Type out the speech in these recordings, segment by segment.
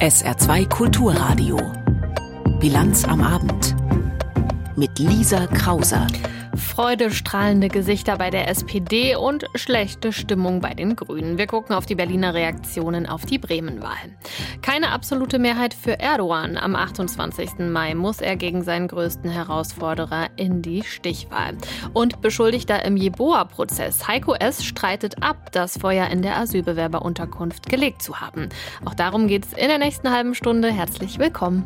SR2 Kulturradio. Bilanz am Abend. Mit Lisa Krauser. Freudestrahlende Gesichter bei der SPD und schlechte Stimmung bei den Grünen. Wir gucken auf die Berliner Reaktionen auf die Bremenwahl. Keine absolute Mehrheit für Erdogan. Am 28. Mai muss er gegen seinen größten Herausforderer in die Stichwahl. Und Beschuldigter im Jeboa-Prozess. Heiko S. streitet ab, das Feuer in der Asylbewerberunterkunft gelegt zu haben. Auch darum geht es in der nächsten halben Stunde. Herzlich willkommen.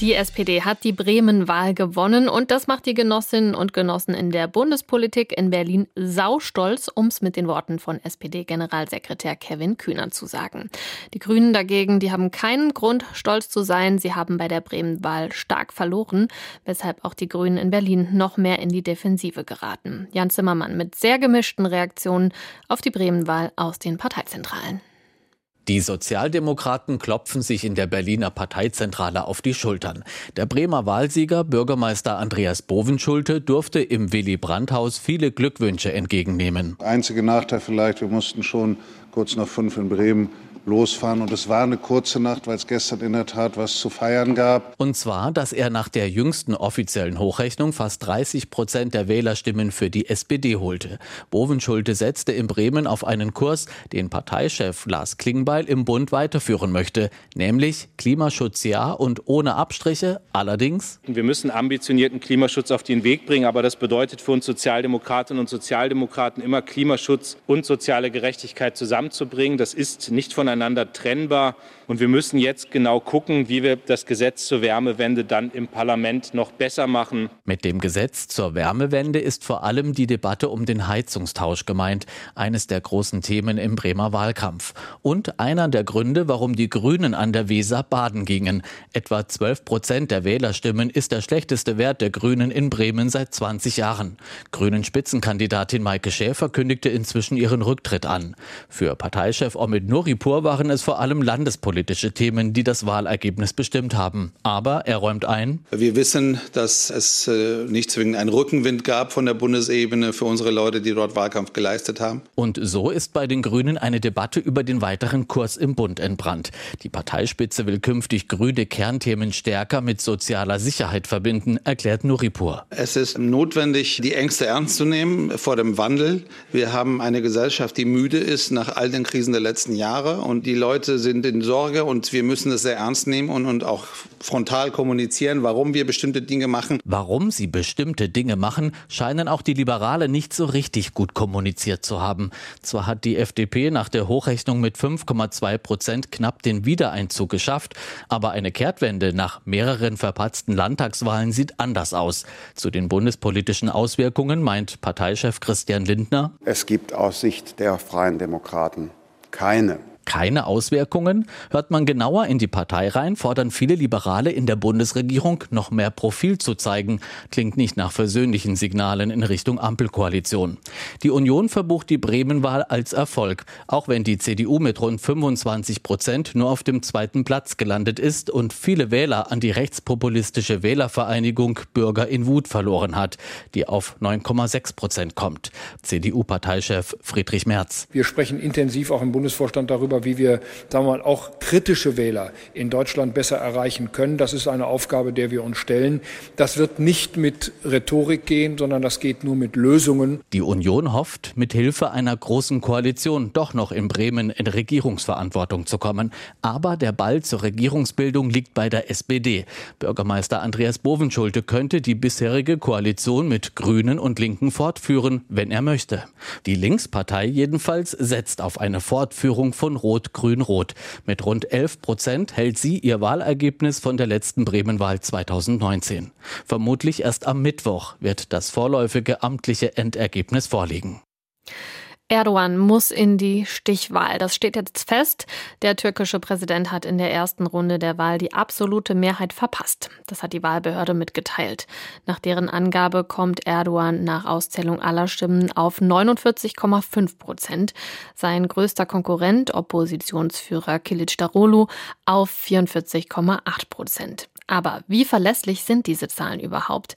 Die SPD hat die Bremen-Wahl gewonnen und das macht die Genossinnen und Genossen in der Bundespolitik in Berlin saustolz, um es mit den Worten von SPD-Generalsekretär Kevin Kühner zu sagen. Die Grünen dagegen, die haben keinen Grund, stolz zu sein. Sie haben bei der Bremen-Wahl stark verloren, weshalb auch die Grünen in Berlin noch mehr in die Defensive geraten. Jan Zimmermann mit sehr gemischten Reaktionen auf die Bremen-Wahl aus den Parteizentralen. Die Sozialdemokraten klopfen sich in der Berliner Parteizentrale auf die Schultern. Der Bremer Wahlsieger, Bürgermeister Andreas Bovenschulte, durfte im Willy Brandt-Haus viele Glückwünsche entgegennehmen. Einzige Nachteil vielleicht, wir mussten schon kurz nach fünf in Bremen losfahren. Und es war eine kurze Nacht, weil es gestern in der Tat was zu feiern gab. Und zwar, dass er nach der jüngsten offiziellen Hochrechnung fast 30 Prozent der Wählerstimmen für die SPD holte. Bovenschulte setzte in Bremen auf einen Kurs, den Parteichef Lars Klingbeil im Bund weiterführen möchte, nämlich Klimaschutz ja und ohne Abstriche. Allerdings. Wir müssen ambitionierten Klimaschutz auf den Weg bringen, aber das bedeutet für uns Sozialdemokratinnen und Sozialdemokraten immer Klimaschutz und soziale Gerechtigkeit zusammenzubringen. Das ist nicht voneinander voneinander trennbar. Und wir müssen jetzt genau gucken, wie wir das Gesetz zur Wärmewende dann im Parlament noch besser machen. Mit dem Gesetz zur Wärmewende ist vor allem die Debatte um den Heizungstausch gemeint, eines der großen Themen im Bremer Wahlkampf. Und einer der Gründe, warum die Grünen an der Weser baden gingen. Etwa 12 Prozent der Wählerstimmen ist der schlechteste Wert der Grünen in Bremen seit 20 Jahren. Grünen Spitzenkandidatin Maike Schäfer kündigte inzwischen ihren Rücktritt an. Für Parteichef Omid Nuripur waren es vor allem landespolitische Themen, die das Wahlergebnis bestimmt haben. Aber er räumt ein. Wir wissen, dass es äh, nicht zwingend einen Rückenwind gab von der Bundesebene für unsere Leute, die dort Wahlkampf geleistet haben. Und so ist bei den Grünen eine Debatte über den weiteren Kurs im Bund entbrannt. Die Parteispitze will künftig grüne Kernthemen stärker mit sozialer Sicherheit verbinden, erklärt Nuripur. Es ist notwendig, die Ängste ernst zu nehmen vor dem Wandel. Wir haben eine Gesellschaft, die müde ist nach all den Krisen der letzten Jahre. Und die Leute sind in Sorge und wir müssen es sehr ernst nehmen und, und auch frontal kommunizieren, warum wir bestimmte Dinge machen. Warum sie bestimmte Dinge machen, scheinen auch die Liberale nicht so richtig gut kommuniziert zu haben. Zwar hat die FDP nach der Hochrechnung mit 5,2 Prozent knapp den Wiedereinzug geschafft, aber eine Kehrtwende nach mehreren verpatzten Landtagswahlen sieht anders aus. Zu den bundespolitischen Auswirkungen meint Parteichef Christian Lindner. Es gibt aus Sicht der Freien Demokraten keine keine Auswirkungen? Hört man genauer in die Partei rein, fordern viele Liberale in der Bundesregierung noch mehr Profil zu zeigen. Klingt nicht nach versöhnlichen Signalen in Richtung Ampelkoalition. Die Union verbucht die Bremenwahl als Erfolg, auch wenn die CDU mit rund 25 Prozent nur auf dem zweiten Platz gelandet ist und viele Wähler an die rechtspopulistische Wählervereinigung Bürger in Wut verloren hat, die auf 9,6 Prozent kommt. CDU-Parteichef Friedrich Merz. Wir sprechen intensiv auch im Bundesvorstand darüber, darüber, wie wir sagen wir mal, auch kritische Wähler in Deutschland besser erreichen können. Das ist eine Aufgabe, der wir uns stellen. Das wird nicht mit Rhetorik gehen, sondern das geht nur mit Lösungen. Die Union hofft, mit Hilfe einer großen Koalition doch noch in Bremen in Regierungsverantwortung zu kommen. Aber der Ball zur Regierungsbildung liegt bei der SPD. Bürgermeister Andreas Bovenschulte könnte die bisherige Koalition mit Grünen und Linken fortführen, wenn er möchte. Die Linkspartei jedenfalls setzt auf eine Fortführung von Rot-Grün-Rot. Mit rund 11 Prozent hält sie ihr Wahlergebnis von der letzten Bremenwahl 2019. Vermutlich erst am Mittwoch wird das vorläufige amtliche Endergebnis vorliegen. Erdogan muss in die Stichwahl. Das steht jetzt fest. Der türkische Präsident hat in der ersten Runde der Wahl die absolute Mehrheit verpasst. Das hat die Wahlbehörde mitgeteilt. Nach deren Angabe kommt Erdogan nach Auszählung aller Stimmen auf 49,5 Prozent. Sein größter Konkurrent, Oppositionsführer Kilic Darolu, auf 44,8 Prozent. Aber wie verlässlich sind diese Zahlen überhaupt?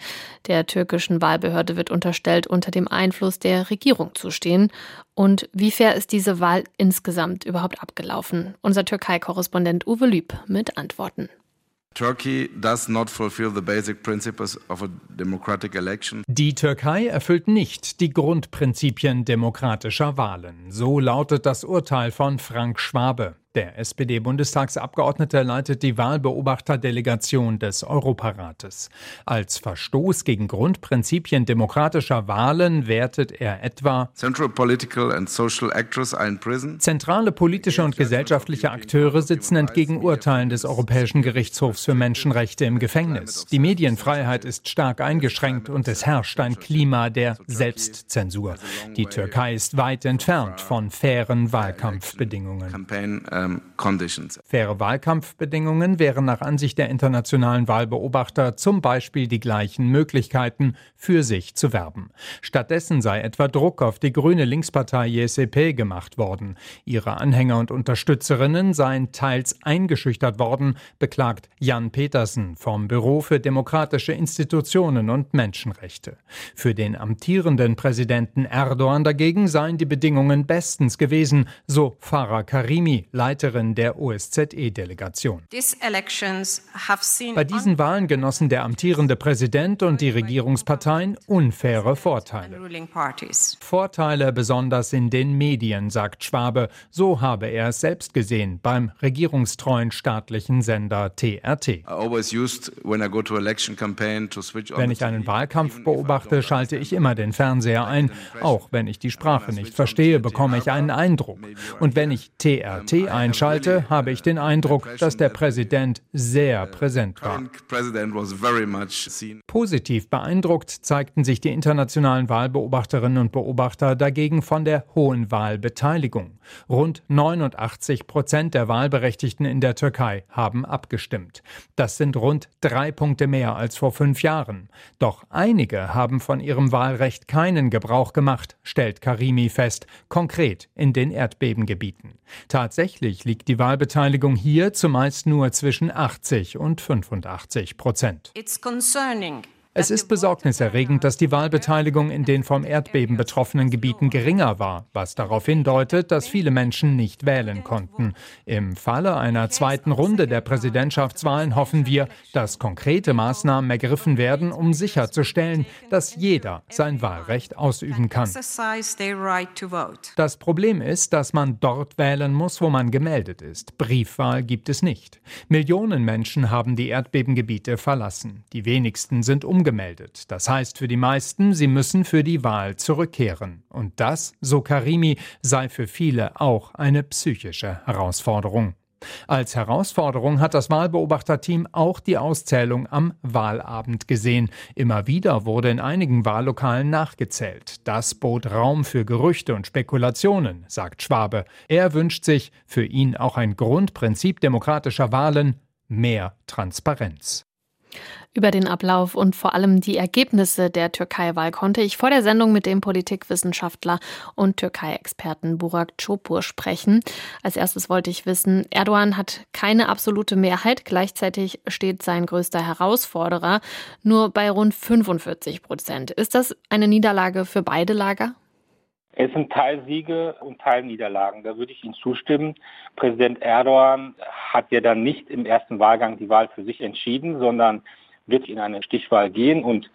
Der türkischen Wahlbehörde wird unterstellt, unter dem Einfluss der Regierung zu stehen. Und wie fair ist diese Wahl insgesamt überhaupt abgelaufen? Unser Türkei-Korrespondent Uwe Lüb mit Antworten. Die Türkei erfüllt nicht die Grundprinzipien demokratischer Wahlen. So lautet das Urteil von Frank Schwabe. Der SPD-Bundestagsabgeordnete leitet die Wahlbeobachterdelegation des Europarates. Als Verstoß gegen Grundprinzipien demokratischer Wahlen wertet er etwa Zentrale politische und gesellschaftliche Akteure sitzen entgegen Urteilen des Europäischen Gerichtshofs für Menschenrechte im Gefängnis. Die Medienfreiheit ist stark eingeschränkt und es herrscht ein Klima der Selbstzensur. Die Türkei ist weit entfernt von fairen Wahlkampfbedingungen. Faire Wahlkampfbedingungen wären nach Ansicht der internationalen Wahlbeobachter zum Beispiel die gleichen Möglichkeiten, für sich zu werben. Stattdessen sei etwa Druck auf die grüne Linkspartei JCP gemacht worden. Ihre Anhänger und Unterstützerinnen seien teils eingeschüchtert worden, beklagt Jan Petersen vom Büro für demokratische Institutionen und Menschenrechte. Für den amtierenden Präsidenten Erdogan dagegen seien die Bedingungen bestens gewesen, so Farah Karimi, Leiterin der OSZE-Delegation. Bei diesen Wahlen genossen der amtierende Präsident und die Regierungsparteien unfaire Vorteile. Vorteile besonders in den Medien, sagt Schwabe. So habe er es selbst gesehen beim regierungstreuen staatlichen Sender TRT. Wenn ich einen Wahlkampf beobachte, schalte ich immer den Fernseher ein. Auch wenn ich die Sprache nicht verstehe, bekomme ich einen Eindruck. Und wenn ich TRT einschalte, habe ich den Eindruck, dass der Präsident sehr präsent war. Positiv beeindruckt zeigten sich die internationalen Wahlbeobachterinnen und Beobachter dagegen von der hohen Wahlbeteiligung. Rund 89 Prozent der Wahlberechtigten in der Türkei haben abgestimmt. Das sind rund drei Punkte mehr als vor fünf Jahren. Doch einige haben von ihrem Wahlrecht keinen Gebrauch gemacht, stellt Karimi fest, konkret in den Erdbebengebieten. Tatsächlich liegt die Wahlbeteiligung hier zumeist nur zwischen 80 und 85 Prozent. It's concerning es ist besorgniserregend, dass die Wahlbeteiligung in den vom Erdbeben betroffenen Gebieten geringer war, was darauf hindeutet, dass viele Menschen nicht wählen konnten. Im Falle einer zweiten Runde der Präsidentschaftswahlen hoffen wir, dass konkrete Maßnahmen ergriffen werden, um sicherzustellen, dass jeder sein Wahlrecht ausüben kann. Das Problem ist, dass man dort wählen muss, wo man gemeldet ist. Briefwahl gibt es nicht. Millionen Menschen haben die Erdbebengebiete verlassen. Die wenigsten sind um umgemeldet. Das heißt für die meisten, sie müssen für die Wahl zurückkehren. Und das, so Karimi, sei für viele auch eine psychische Herausforderung. Als Herausforderung hat das Wahlbeobachterteam auch die Auszählung am Wahlabend gesehen. Immer wieder wurde in einigen Wahllokalen nachgezählt. Das bot Raum für Gerüchte und Spekulationen, sagt Schwabe. Er wünscht sich, für ihn auch ein Grundprinzip demokratischer Wahlen, mehr Transparenz. Über den Ablauf und vor allem die Ergebnisse der Türkei-Wahl konnte ich vor der Sendung mit dem Politikwissenschaftler und Türkei-Experten Burak Çopur sprechen. Als erstes wollte ich wissen, Erdogan hat keine absolute Mehrheit, gleichzeitig steht sein größter Herausforderer nur bei rund 45 Prozent. Ist das eine Niederlage für beide Lager? Es sind Teilsiege und Teilniederlagen. Da würde ich Ihnen zustimmen. Präsident Erdogan hat ja dann nicht im ersten Wahlgang die Wahl für sich entschieden, sondern wird in eine Stichwahl gehen. Und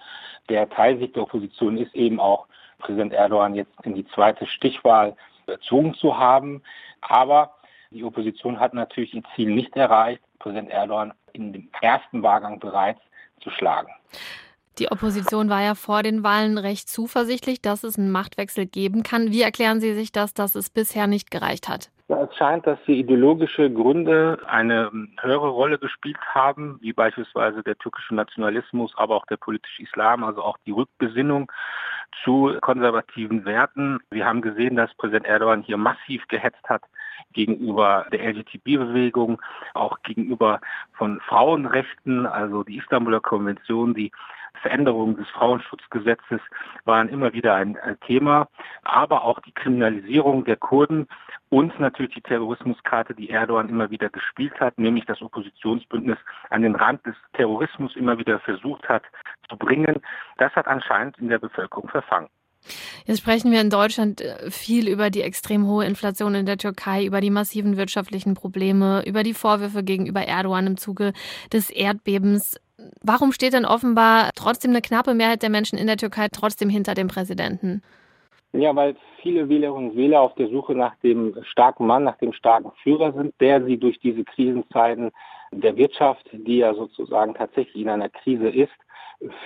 der Teilsieg der Opposition ist eben auch Präsident Erdogan jetzt in die zweite Stichwahl erzogen zu haben. Aber die Opposition hat natürlich ihr Ziel nicht erreicht, Präsident Erdogan in dem ersten Wahlgang bereits zu schlagen. Die Opposition war ja vor den Wahlen recht zuversichtlich, dass es einen Machtwechsel geben kann. Wie erklären Sie sich das, dass es bisher nicht gereicht hat? Ja, es scheint, dass die ideologische Gründe eine höhere Rolle gespielt haben, wie beispielsweise der türkische Nationalismus, aber auch der politische Islam, also auch die Rückbesinnung zu konservativen Werten. Wir haben gesehen, dass Präsident Erdogan hier massiv gehetzt hat gegenüber der LGTB-Bewegung, auch gegenüber von Frauenrechten, also die Istanbuler Konvention, die Veränderungen des Frauenschutzgesetzes waren immer wieder ein Thema, aber auch die Kriminalisierung der Kurden und natürlich die Terrorismuskarte, die Erdogan immer wieder gespielt hat, nämlich das Oppositionsbündnis an den Rand des Terrorismus immer wieder versucht hat zu bringen. Das hat anscheinend in der Bevölkerung verfangen. Jetzt sprechen wir in Deutschland äh, viel über die extrem hohe Inflation in der Türkei, über die massiven wirtschaftlichen Probleme, über die Vorwürfe gegenüber Erdogan im Zuge des Erdbebens. Warum steht denn offenbar trotzdem eine knappe Mehrheit der Menschen in der Türkei trotzdem hinter dem Präsidenten? Ja, weil viele Wählerinnen und Wähler auf der Suche nach dem starken Mann, nach dem starken Führer sind, der sie durch diese Krisenzeiten der Wirtschaft, die ja sozusagen tatsächlich in einer Krise ist,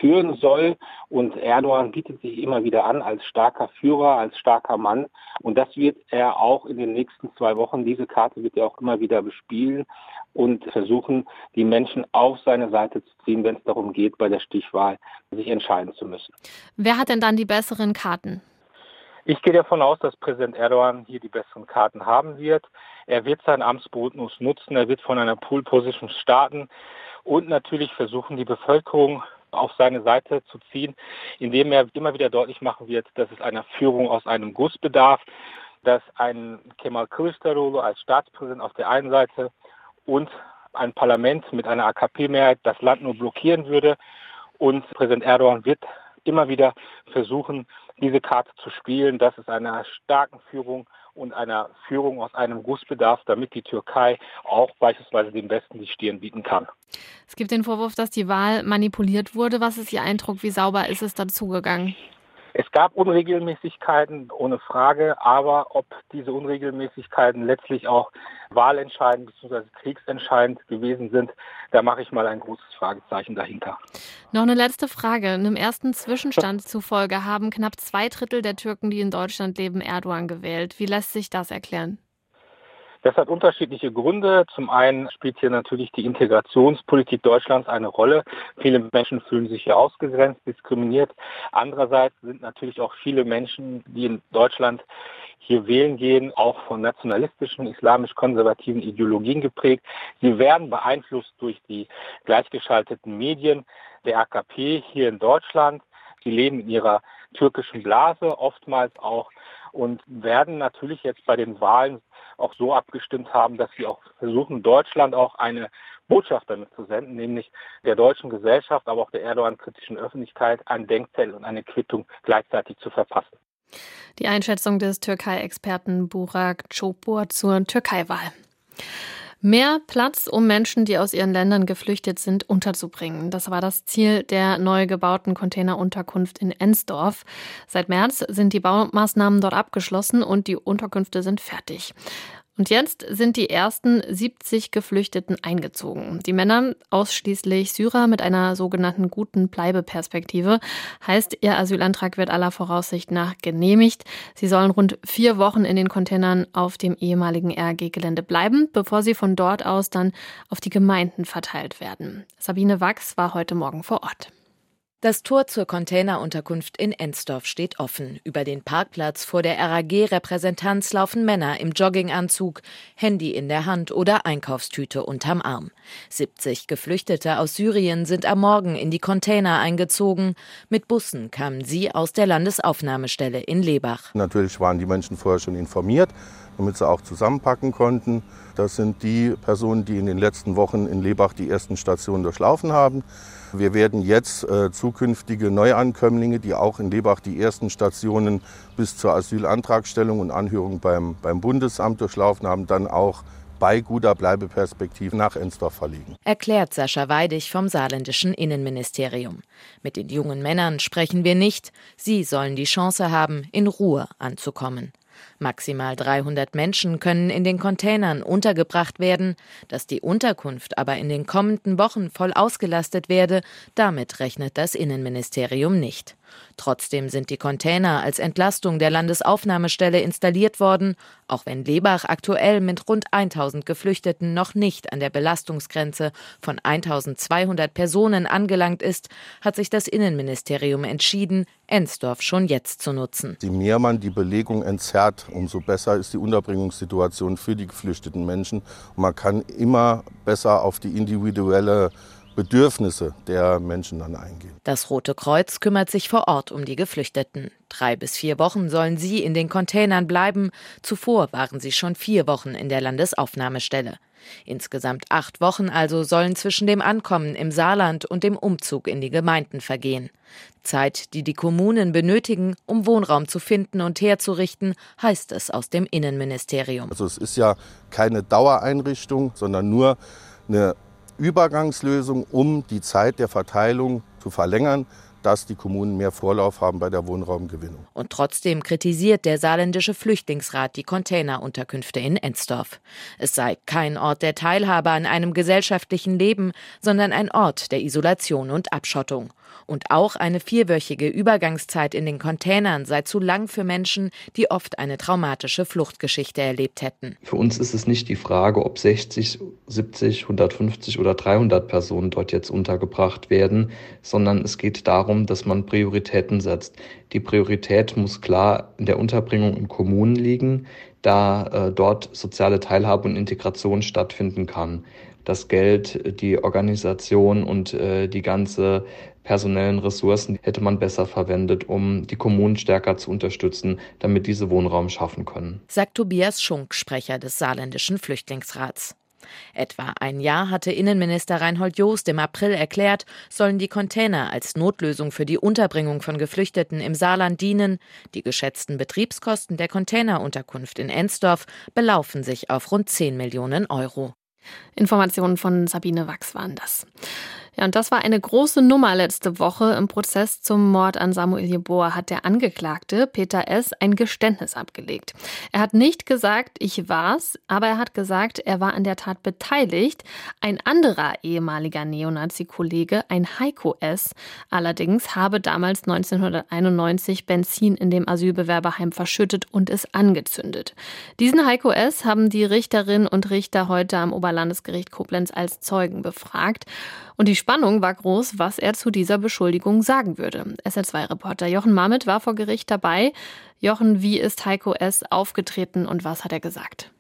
führen soll. Und Erdogan bietet sich immer wieder an als starker Führer, als starker Mann. Und das wird er auch in den nächsten zwei Wochen, diese Karte wird er auch immer wieder bespielen und versuchen, die Menschen auf seine Seite zu ziehen, wenn es darum geht, bei der Stichwahl sich entscheiden zu müssen. Wer hat denn dann die besseren Karten? Ich gehe davon aus, dass Präsident Erdogan hier die besseren Karten haben wird. Er wird seinen Amtsbonus nutzen, er wird von einer Pool-Position starten und natürlich versuchen, die Bevölkerung auf seine Seite zu ziehen, indem er immer wieder deutlich machen wird, dass es einer Führung aus einem Guss bedarf, dass ein Kemal Kılıçdaroğlu als Staatspräsident auf der einen Seite und ein Parlament mit einer AKP-Mehrheit das Land nur blockieren würde. Und Präsident Erdogan wird immer wieder versuchen, diese Karte zu spielen, dass es einer starken Führung und einer Führung aus einem Guss bedarf, damit die Türkei auch beispielsweise dem Westen die Stirn bieten kann. Es gibt den Vorwurf, dass die Wahl manipuliert wurde. Was ist Ihr Eindruck? Wie sauber ist es dazugegangen? Es gab Unregelmäßigkeiten, ohne Frage, aber ob diese Unregelmäßigkeiten letztlich auch wahlentscheidend bzw. kriegsentscheidend gewesen sind, da mache ich mal ein großes Fragezeichen dahinter. Noch eine letzte Frage. Einem ersten Zwischenstand zufolge haben knapp zwei Drittel der Türken, die in Deutschland leben, Erdogan gewählt. Wie lässt sich das erklären? Das hat unterschiedliche Gründe. Zum einen spielt hier natürlich die Integrationspolitik Deutschlands eine Rolle. Viele Menschen fühlen sich hier ausgegrenzt, diskriminiert. Andererseits sind natürlich auch viele Menschen, die in Deutschland hier wählen gehen, auch von nationalistischen, islamisch-konservativen Ideologien geprägt. Sie werden beeinflusst durch die gleichgeschalteten Medien der AKP hier in Deutschland. Sie leben in ihrer türkischen Blase oftmals auch und werden natürlich jetzt bei den Wahlen auch so abgestimmt haben, dass sie auch versuchen, Deutschland auch eine Botschaft damit zu senden, nämlich der deutschen Gesellschaft, aber auch der Erdogan-kritischen Öffentlichkeit ein Denkzettel und eine Quittung gleichzeitig zu verpassen. Die Einschätzung des Türkei-Experten Burak Çopur zur Türkei-Wahl. Mehr Platz, um Menschen, die aus ihren Ländern geflüchtet sind, unterzubringen. Das war das Ziel der neu gebauten Containerunterkunft in Ensdorf. Seit März sind die Baumaßnahmen dort abgeschlossen und die Unterkünfte sind fertig. Und jetzt sind die ersten 70 Geflüchteten eingezogen. Die Männer, ausschließlich Syrer mit einer sogenannten guten Bleibeperspektive, heißt, ihr Asylantrag wird aller Voraussicht nach genehmigt. Sie sollen rund vier Wochen in den Containern auf dem ehemaligen RG-Gelände bleiben, bevor sie von dort aus dann auf die Gemeinden verteilt werden. Sabine Wachs war heute Morgen vor Ort. Das Tor zur Containerunterkunft in Ensdorf steht offen. Über den Parkplatz vor der RAG-Repräsentanz laufen Männer im Jogginganzug, Handy in der Hand oder Einkaufstüte unterm Arm. 70 Geflüchtete aus Syrien sind am Morgen in die Container eingezogen. Mit Bussen kamen sie aus der Landesaufnahmestelle in Lebach. Natürlich waren die Menschen vorher schon informiert, damit sie auch zusammenpacken konnten. Das sind die Personen, die in den letzten Wochen in Lebach die ersten Stationen durchlaufen haben. Wir werden jetzt äh, zukünftige Neuankömmlinge, die auch in Lebach die ersten Stationen bis zur Asylantragstellung und Anhörung beim, beim Bundesamt durchlaufen haben, dann auch bei guter Bleibeperspektive nach Ensdorf verlegen. Erklärt Sascha Weidig vom saarländischen Innenministerium. Mit den jungen Männern sprechen wir nicht. Sie sollen die Chance haben, in Ruhe anzukommen. Maximal 300 Menschen können in den Containern untergebracht werden. Dass die Unterkunft aber in den kommenden Wochen voll ausgelastet werde, damit rechnet das Innenministerium nicht. Trotzdem sind die Container als Entlastung der Landesaufnahmestelle installiert worden, auch wenn Lebach aktuell mit rund 1000 Geflüchteten noch nicht an der Belastungsgrenze von 1200 Personen angelangt ist, hat sich das Innenministerium entschieden, Ensdorf schon jetzt zu nutzen. Je mehr man die Belegung entzerrt, umso besser ist die Unterbringungssituation für die geflüchteten Menschen. Man kann immer besser auf die individuelle Bedürfnisse der Menschen dann eingehen. Das Rote Kreuz kümmert sich vor Ort um die Geflüchteten. Drei bis vier Wochen sollen sie in den Containern bleiben. Zuvor waren sie schon vier Wochen in der Landesaufnahmestelle. Insgesamt acht Wochen also sollen zwischen dem Ankommen im Saarland und dem Umzug in die Gemeinden vergehen. Zeit, die die Kommunen benötigen, um Wohnraum zu finden und herzurichten, heißt es aus dem Innenministerium. Also es ist ja keine Dauereinrichtung, sondern nur eine Übergangslösung, um die Zeit der Verteilung zu verlängern dass die Kommunen mehr Vorlauf haben bei der Wohnraumgewinnung. Und trotzdem kritisiert der saarländische Flüchtlingsrat die Containerunterkünfte in Ensdorf. Es sei kein Ort der Teilhabe an einem gesellschaftlichen Leben, sondern ein Ort der Isolation und Abschottung. Und auch eine vierwöchige Übergangszeit in den Containern sei zu lang für Menschen, die oft eine traumatische Fluchtgeschichte erlebt hätten. Für uns ist es nicht die Frage, ob 60, 70, 150 oder 300 Personen dort jetzt untergebracht werden, sondern es geht darum, dass man Prioritäten setzt. Die Priorität muss klar in der Unterbringung in Kommunen liegen, da äh, dort soziale Teilhabe und Integration stattfinden kann das Geld, die Organisation und äh, die ganze personellen Ressourcen hätte man besser verwendet, um die Kommunen stärker zu unterstützen, damit diese Wohnraum schaffen können. Sagt Tobias Schunk, Sprecher des saarländischen Flüchtlingsrats. Etwa ein Jahr hatte Innenminister Reinhold Joost im April erklärt, sollen die Container als Notlösung für die Unterbringung von Geflüchteten im Saarland dienen. Die geschätzten Betriebskosten der Containerunterkunft in Ensdorf belaufen sich auf rund 10 Millionen Euro. Informationen von Sabine Wachs waren das. Ja, und das war eine große Nummer letzte Woche. Im Prozess zum Mord an Samuel Jeboa hat der Angeklagte Peter S. ein Geständnis abgelegt. Er hat nicht gesagt, ich war's, aber er hat gesagt, er war an der Tat beteiligt. Ein anderer ehemaliger Neonazi-Kollege, ein Heiko S., allerdings habe damals 1991 Benzin in dem Asylbewerberheim verschüttet und es angezündet. Diesen Heiko S. haben die Richterinnen und Richter heute am Oberlandesgericht Koblenz als Zeugen befragt. Und die Spannung war groß, was er zu dieser Beschuldigung sagen würde. SL2-Reporter Jochen Marmit war vor Gericht dabei. Jochen, wie ist Heiko S. aufgetreten und was hat er gesagt?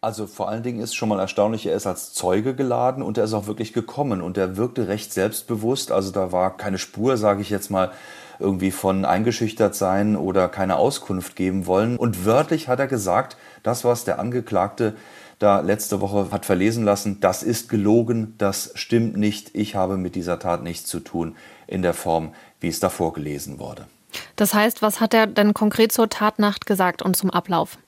Also vor allen Dingen ist schon mal erstaunlich, er ist als Zeuge geladen und er ist auch wirklich gekommen und er wirkte recht selbstbewusst. Also da war keine Spur, sage ich jetzt mal, irgendwie von eingeschüchtert sein oder keine Auskunft geben wollen. Und wörtlich hat er gesagt, das, was der Angeklagte da letzte Woche hat verlesen lassen, das ist gelogen, das stimmt nicht, ich habe mit dieser Tat nichts zu tun in der Form, wie es da vorgelesen wurde. Das heißt, was hat er denn konkret zur Tatnacht gesagt und zum Ablauf?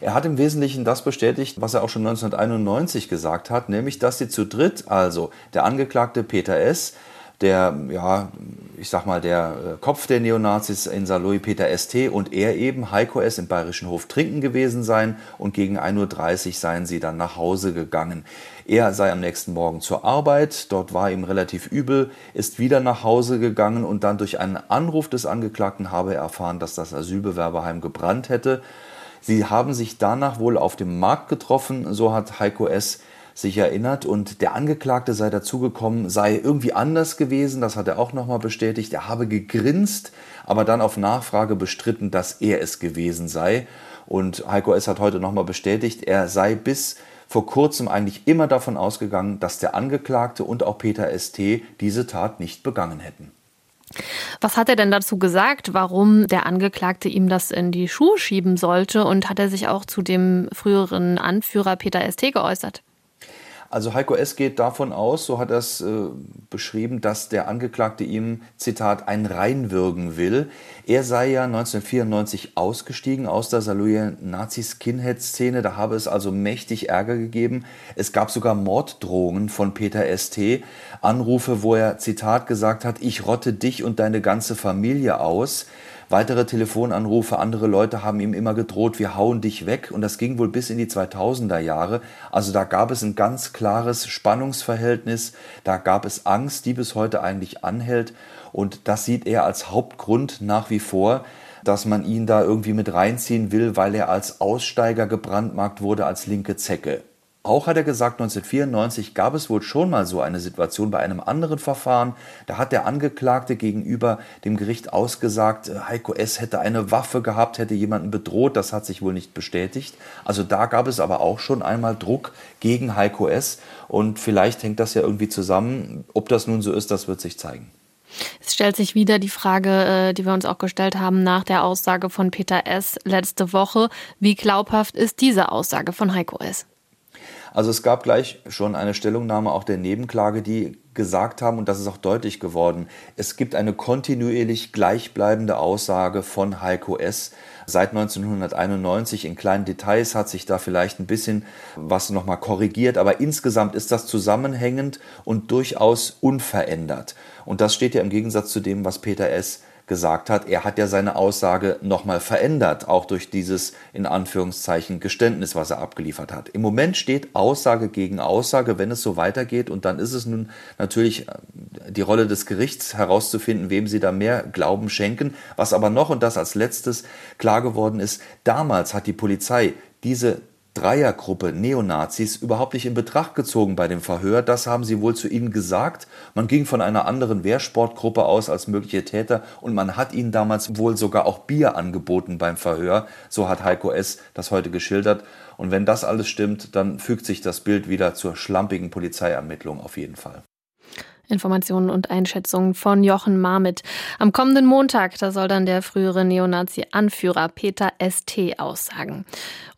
Er hat im Wesentlichen das bestätigt, was er auch schon 1991 gesagt hat, nämlich, dass sie zu dritt, also der Angeklagte Peter S., der, ja, ich sag mal, der äh, Kopf der Neonazis in Saarlouis, Peter ST und er eben, Heiko S. im Bayerischen Hof trinken gewesen sein und gegen 1.30 Uhr seien sie dann nach Hause gegangen. Er sei am nächsten Morgen zur Arbeit, dort war ihm relativ übel, ist wieder nach Hause gegangen und dann durch einen Anruf des Angeklagten habe er erfahren, dass das Asylbewerberheim gebrannt hätte. Sie haben sich danach wohl auf dem Markt getroffen, so hat Heiko S sich erinnert und der Angeklagte sei dazugekommen, sei irgendwie anders gewesen, das hat er auch nochmal bestätigt. Er habe gegrinst, aber dann auf Nachfrage bestritten, dass er es gewesen sei. Und Heiko S. hat heute nochmal bestätigt, er sei bis vor kurzem eigentlich immer davon ausgegangen, dass der Angeklagte und auch Peter ST diese Tat nicht begangen hätten. Was hat er denn dazu gesagt, warum der Angeklagte ihm das in die Schuhe schieben sollte? Und hat er sich auch zu dem früheren Anführer Peter ST geäußert? Also Heiko S. geht davon aus, so hat er es äh, beschrieben, dass der Angeklagte ihm, Zitat, ein reinwürgen will. Er sei ja 1994 ausgestiegen aus der Saarlouier Nazi-Skinhead-Szene. Da habe es also mächtig Ärger gegeben. Es gab sogar Morddrohungen von Peter St. Anrufe, wo er, Zitat, gesagt hat, ich rotte dich und deine ganze Familie aus. Weitere Telefonanrufe, andere Leute haben ihm immer gedroht, wir hauen dich weg. Und das ging wohl bis in die 2000er Jahre. Also da gab es ein ganz klares Spannungsverhältnis. Da gab es Angst, die bis heute eigentlich anhält. Und das sieht er als Hauptgrund nach wie vor, dass man ihn da irgendwie mit reinziehen will, weil er als Aussteiger gebrandmarkt wurde, als linke Zecke. Auch hat er gesagt, 1994 gab es wohl schon mal so eine Situation bei einem anderen Verfahren. Da hat der Angeklagte gegenüber dem Gericht ausgesagt, äh, Heiko S. hätte eine Waffe gehabt, hätte jemanden bedroht. Das hat sich wohl nicht bestätigt. Also da gab es aber auch schon einmal Druck gegen Heiko S. Und vielleicht hängt das ja irgendwie zusammen. Ob das nun so ist, das wird sich zeigen. Es stellt sich wieder die Frage, äh, die wir uns auch gestellt haben nach der Aussage von Peter S. letzte Woche. Wie glaubhaft ist diese Aussage von Heiko S.? Also es gab gleich schon eine Stellungnahme auch der Nebenklage, die gesagt haben, und das ist auch deutlich geworden, es gibt eine kontinuierlich gleichbleibende Aussage von Heiko S. Seit 1991 in kleinen Details hat sich da vielleicht ein bisschen was nochmal korrigiert, aber insgesamt ist das zusammenhängend und durchaus unverändert. Und das steht ja im Gegensatz zu dem, was Peter S gesagt hat, er hat ja seine Aussage nochmal verändert, auch durch dieses in Anführungszeichen Geständnis, was er abgeliefert hat. Im Moment steht Aussage gegen Aussage, wenn es so weitergeht. Und dann ist es nun natürlich äh, die Rolle des Gerichts herauszufinden, wem sie da mehr Glauben schenken. Was aber noch, und das als letztes klar geworden ist, damals hat die Polizei diese Dreiergruppe Neonazis überhaupt nicht in Betracht gezogen bei dem Verhör. Das haben sie wohl zu ihnen gesagt. Man ging von einer anderen Wehrsportgruppe aus als mögliche Täter und man hat ihnen damals wohl sogar auch Bier angeboten beim Verhör. So hat Heiko S. das heute geschildert. Und wenn das alles stimmt, dann fügt sich das Bild wieder zur schlampigen Polizeiermittlung auf jeden Fall. Informationen und Einschätzungen von Jochen Marmit. Am kommenden Montag, da soll dann der frühere Neonazi-Anführer Peter St. aussagen.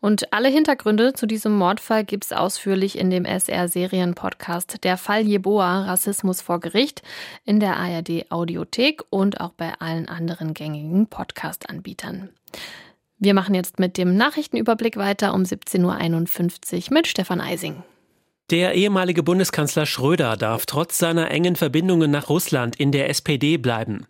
Und alle Hintergründe zu diesem Mordfall gibt es ausführlich in dem SR-Serien-Podcast Der Fall Jeboa Rassismus vor Gericht in der ARD-Audiothek und auch bei allen anderen gängigen Podcast-Anbietern. Wir machen jetzt mit dem Nachrichtenüberblick weiter um 17.51 Uhr mit Stefan Eising. Der ehemalige Bundeskanzler Schröder darf trotz seiner engen Verbindungen nach Russland in der SPD bleiben.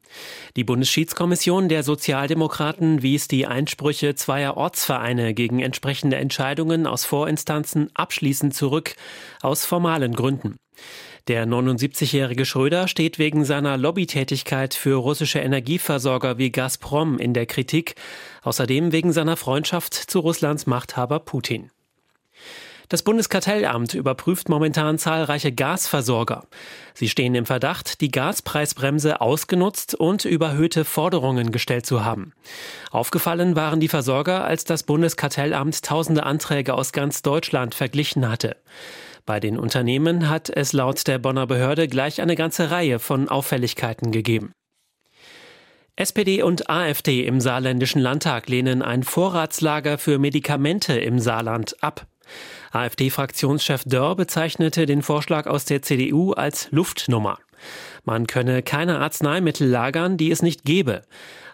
Die Bundesschiedskommission der Sozialdemokraten wies die Einsprüche zweier Ortsvereine gegen entsprechende Entscheidungen aus Vorinstanzen abschließend zurück, aus formalen Gründen. Der 79-jährige Schröder steht wegen seiner Lobbytätigkeit für russische Energieversorger wie Gazprom in der Kritik, außerdem wegen seiner Freundschaft zu Russlands Machthaber Putin. Das Bundeskartellamt überprüft momentan zahlreiche Gasversorger. Sie stehen im Verdacht, die Gaspreisbremse ausgenutzt und überhöhte Forderungen gestellt zu haben. Aufgefallen waren die Versorger, als das Bundeskartellamt tausende Anträge aus ganz Deutschland verglichen hatte. Bei den Unternehmen hat es laut der Bonner Behörde gleich eine ganze Reihe von Auffälligkeiten gegeben. SPD und AfD im saarländischen Landtag lehnen ein Vorratslager für Medikamente im Saarland ab. AfD-Fraktionschef Dörr bezeichnete den Vorschlag aus der CDU als Luftnummer. Man könne keine Arzneimittel lagern, die es nicht gebe.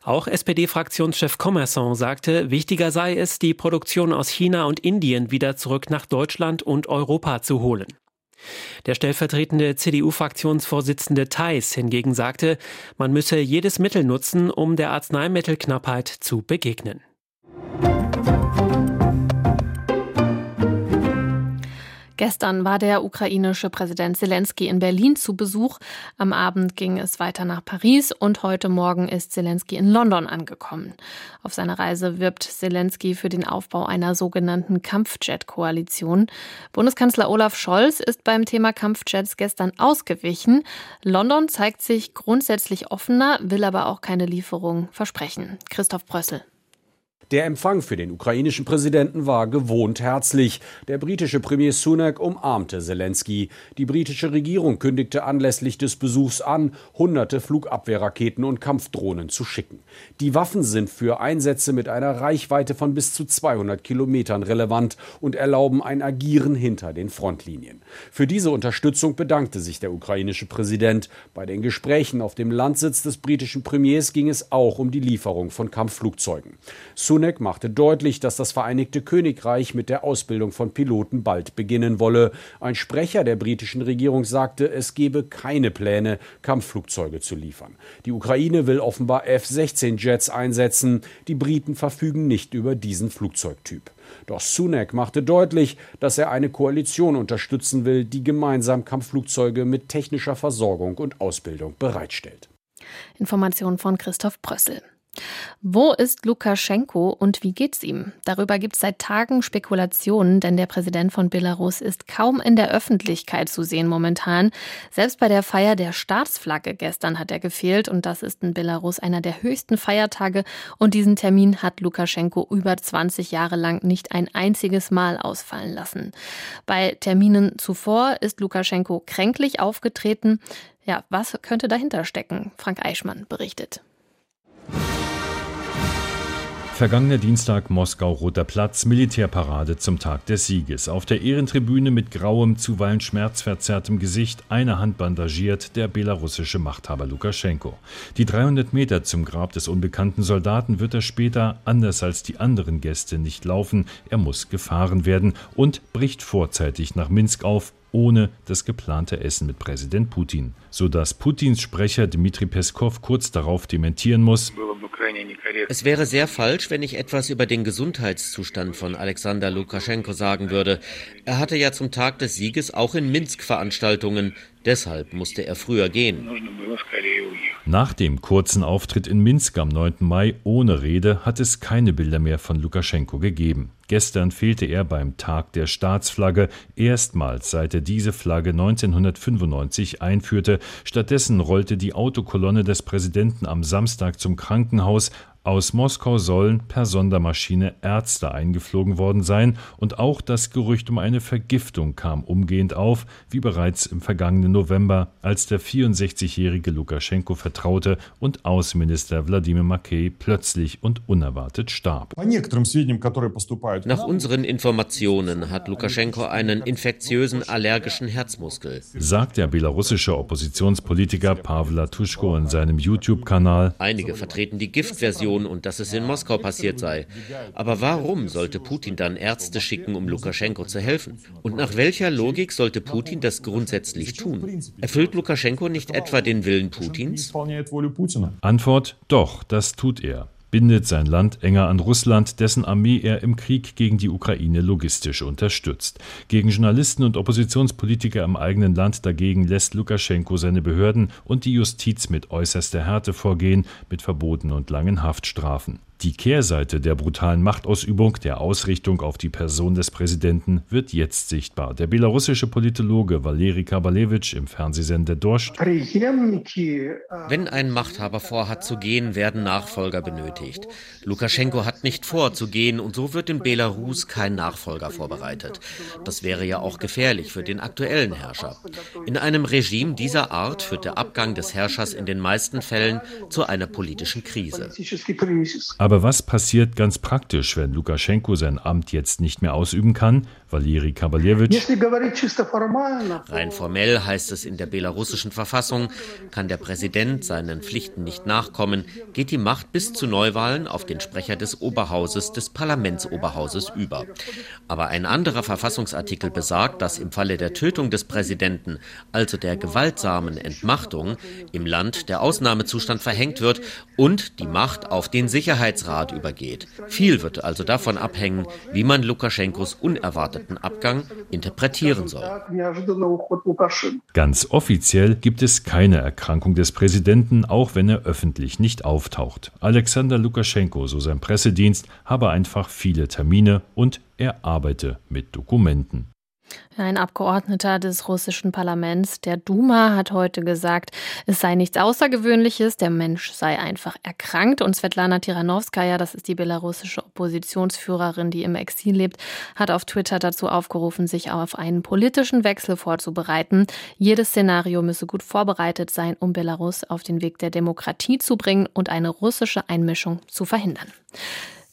Auch SPD-Fraktionschef Commerson sagte, wichtiger sei es, die Produktion aus China und Indien wieder zurück nach Deutschland und Europa zu holen. Der stellvertretende CDU-Fraktionsvorsitzende Theis hingegen sagte, man müsse jedes Mittel nutzen, um der Arzneimittelknappheit zu begegnen. Gestern war der ukrainische Präsident Zelensky in Berlin zu Besuch. Am Abend ging es weiter nach Paris und heute Morgen ist Zelensky in London angekommen. Auf seiner Reise wirbt Zelensky für den Aufbau einer sogenannten Kampfjet-Koalition. Bundeskanzler Olaf Scholz ist beim Thema Kampfjets gestern ausgewichen. London zeigt sich grundsätzlich offener, will aber auch keine Lieferung versprechen. Christoph Brössel. Der Empfang für den ukrainischen Präsidenten war gewohnt herzlich. Der britische Premier Sunak umarmte Zelensky. Die britische Regierung kündigte anlässlich des Besuchs an, hunderte Flugabwehrraketen und Kampfdrohnen zu schicken. Die Waffen sind für Einsätze mit einer Reichweite von bis zu 200 Kilometern relevant und erlauben ein Agieren hinter den Frontlinien. Für diese Unterstützung bedankte sich der ukrainische Präsident. Bei den Gesprächen auf dem Landsitz des britischen Premiers ging es auch um die Lieferung von Kampfflugzeugen. Sunak machte deutlich, dass das Vereinigte Königreich mit der Ausbildung von Piloten bald beginnen wolle. Ein Sprecher der britischen Regierung sagte, es gebe keine Pläne, Kampfflugzeuge zu liefern. Die Ukraine will offenbar F-16-Jets einsetzen. Die Briten verfügen nicht über diesen Flugzeugtyp. Doch Sunak machte deutlich, dass er eine Koalition unterstützen will, die gemeinsam Kampfflugzeuge mit technischer Versorgung und Ausbildung bereitstellt. Information von Christoph Brössel. Wo ist Lukaschenko und wie geht's ihm? Darüber gibt es seit Tagen Spekulationen, denn der Präsident von Belarus ist kaum in der Öffentlichkeit zu sehen momentan. Selbst bei der Feier der Staatsflagge gestern hat er gefehlt und das ist in Belarus einer der höchsten Feiertage und diesen Termin hat Lukaschenko über 20 Jahre lang nicht ein einziges Mal ausfallen lassen. Bei Terminen zuvor ist Lukaschenko kränklich aufgetreten. Ja, was könnte dahinter stecken? Frank Eichmann berichtet. Vergangener Dienstag Moskau Roter Platz, Militärparade zum Tag des Sieges. Auf der Ehrentribüne mit grauem, zuweilen schmerzverzerrtem Gesicht, eine Hand bandagiert, der belarussische Machthaber Lukaschenko. Die 300 Meter zum Grab des unbekannten Soldaten wird er später, anders als die anderen Gäste, nicht laufen. Er muss gefahren werden und bricht vorzeitig nach Minsk auf, ohne das geplante Essen mit Präsident Putin, sodass Putins Sprecher Dmitri Peskov kurz darauf dementieren muss. Es wäre sehr falsch, wenn ich etwas über den Gesundheitszustand von Alexander Lukaschenko sagen würde. Er hatte ja zum Tag des Sieges auch in Minsk Veranstaltungen. Deshalb musste er früher gehen. Nach dem kurzen Auftritt in Minsk am 9. Mai ohne Rede hat es keine Bilder mehr von Lukaschenko gegeben. Gestern fehlte er beim Tag der Staatsflagge, erstmals seit er diese Flagge 1995 einführte. Stattdessen rollte die Autokolonne des Präsidenten am Samstag zum Krankenhaus, aus Moskau sollen per Sondermaschine Ärzte eingeflogen worden sein, und auch das Gerücht um eine Vergiftung kam umgehend auf, wie bereits im vergangenen November, als der 64-jährige Lukaschenko vertraute und Außenminister Wladimir Makey plötzlich und unerwartet starb. Nach unseren Informationen hat Lukaschenko einen infektiösen allergischen Herzmuskel, sagt der belarussische Oppositionspolitiker Pavla Tuschko in seinem YouTube-Kanal. Einige vertreten die Giftversion Information und dass es in Moskau passiert sei. Aber warum sollte Putin dann Ärzte schicken, um Lukaschenko zu helfen? Und nach welcher Logik sollte Putin das grundsätzlich tun? Erfüllt Lukaschenko nicht etwa den Willen Putins? Antwort: Doch, das tut er bindet sein Land enger an Russland, dessen Armee er im Krieg gegen die Ukraine logistisch unterstützt. Gegen Journalisten und Oppositionspolitiker im eigenen Land dagegen lässt Lukaschenko seine Behörden und die Justiz mit äußerster Härte vorgehen, mit Verboten und langen Haftstrafen. Die Kehrseite der brutalen Machtausübung, der Ausrichtung auf die Person des Präsidenten, wird jetzt sichtbar. Der belarussische Politologe Valeri Kabalevich im Fernsehsender Dorscht. Wenn ein Machthaber vorhat zu gehen, werden Nachfolger benötigt. Lukaschenko hat nicht vor zu gehen und so wird in Belarus kein Nachfolger vorbereitet. Das wäre ja auch gefährlich für den aktuellen Herrscher. In einem Regime dieser Art führt der Abgang des Herrschers in den meisten Fällen zu einer politischen Krise. Aber was passiert ganz praktisch, wenn Lukaschenko sein Amt jetzt nicht mehr ausüben kann? Valeri Kabaljewitsch. Rein formell heißt es in der belarussischen Verfassung, kann der Präsident seinen Pflichten nicht nachkommen, geht die Macht bis zu Neuwahlen auf den Sprecher des Oberhauses, des Parlamentsoberhauses über. Aber ein anderer Verfassungsartikel besagt, dass im Falle der Tötung des Präsidenten, also der gewaltsamen Entmachtung, im Land der Ausnahmezustand verhängt wird und die Macht auf den Sicherheitsrat übergeht. Viel wird also davon abhängen, wie man Lukaschenkos unerwarteten Abgang interpretieren soll. Ganz offiziell gibt es keine Erkrankung des Präsidenten, auch wenn er öffentlich nicht auftaucht. Alexander Lukaschenko, so sein Pressedienst, habe einfach viele Termine und er arbeite mit Dokumenten. Ein Abgeordneter des russischen Parlaments, der Duma, hat heute gesagt, es sei nichts Außergewöhnliches, der Mensch sei einfach erkrankt. Und Svetlana Tiranowskaja, das ist die belarussische Oppositionsführerin, die im Exil lebt, hat auf Twitter dazu aufgerufen, sich auf einen politischen Wechsel vorzubereiten. Jedes Szenario müsse gut vorbereitet sein, um Belarus auf den Weg der Demokratie zu bringen und eine russische Einmischung zu verhindern.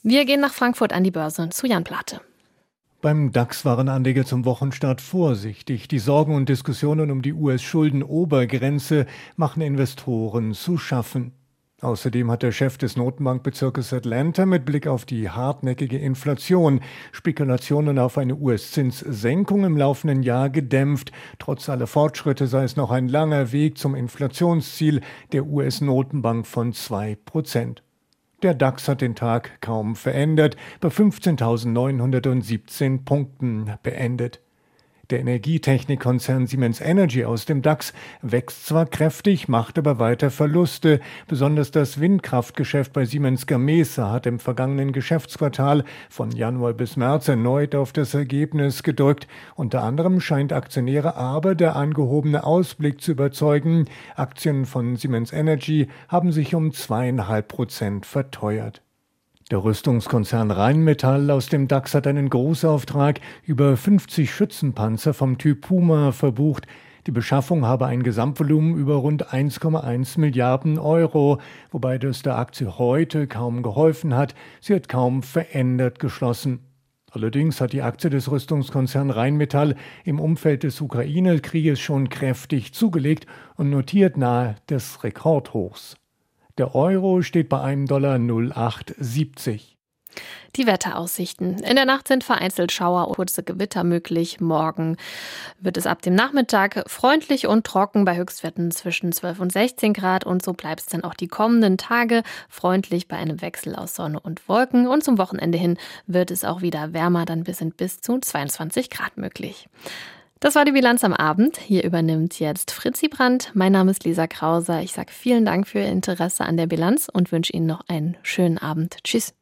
Wir gehen nach Frankfurt an die Börse zu Jan Plate. Beim DAX waren Anleger zum Wochenstart vorsichtig. Die Sorgen und Diskussionen um die US-Schuldenobergrenze machen Investoren zu schaffen. Außerdem hat der Chef des Notenbankbezirkes Atlanta mit Blick auf die hartnäckige Inflation Spekulationen auf eine US-Zinssenkung im laufenden Jahr gedämpft. Trotz aller Fortschritte sei es noch ein langer Weg zum Inflationsziel der US-Notenbank von zwei Prozent. Der DAX hat den Tag kaum verändert, bei 15.917 Punkten beendet. Der Energietechnikkonzern Siemens Energy aus dem DAX wächst zwar kräftig, macht aber weiter Verluste. Besonders das Windkraftgeschäft bei Siemens Gamesa hat im vergangenen Geschäftsquartal von Januar bis März erneut auf das Ergebnis gedrückt. Unter anderem scheint Aktionäre aber der angehobene Ausblick zu überzeugen. Aktien von Siemens Energy haben sich um zweieinhalb Prozent verteuert. Der Rüstungskonzern Rheinmetall aus dem DAX hat einen Großauftrag über 50 Schützenpanzer vom Typ Puma verbucht. Die Beschaffung habe ein Gesamtvolumen über rund 1,1 Milliarden Euro, wobei das der Aktie heute kaum geholfen hat. Sie hat kaum verändert geschlossen. Allerdings hat die Aktie des Rüstungskonzerns Rheinmetall im Umfeld des Ukraine-Krieges schon kräftig zugelegt und notiert nahe des Rekordhochs. Der Euro steht bei einem Dollar 0,870. Die Wetteraussichten. In der Nacht sind vereinzelt Schauer und kurze Gewitter möglich. Morgen wird es ab dem Nachmittag freundlich und trocken bei Höchstwerten zwischen 12 und 16 Grad. Und so bleibt es dann auch die kommenden Tage freundlich bei einem Wechsel aus Sonne und Wolken. Und zum Wochenende hin wird es auch wieder wärmer. Dann sind bis zu 22 Grad möglich. Das war die Bilanz am Abend. Hier übernimmt jetzt Fritzi Brandt. Mein Name ist Lisa Krauser. Ich sage vielen Dank für Ihr Interesse an der Bilanz und wünsche Ihnen noch einen schönen Abend. Tschüss.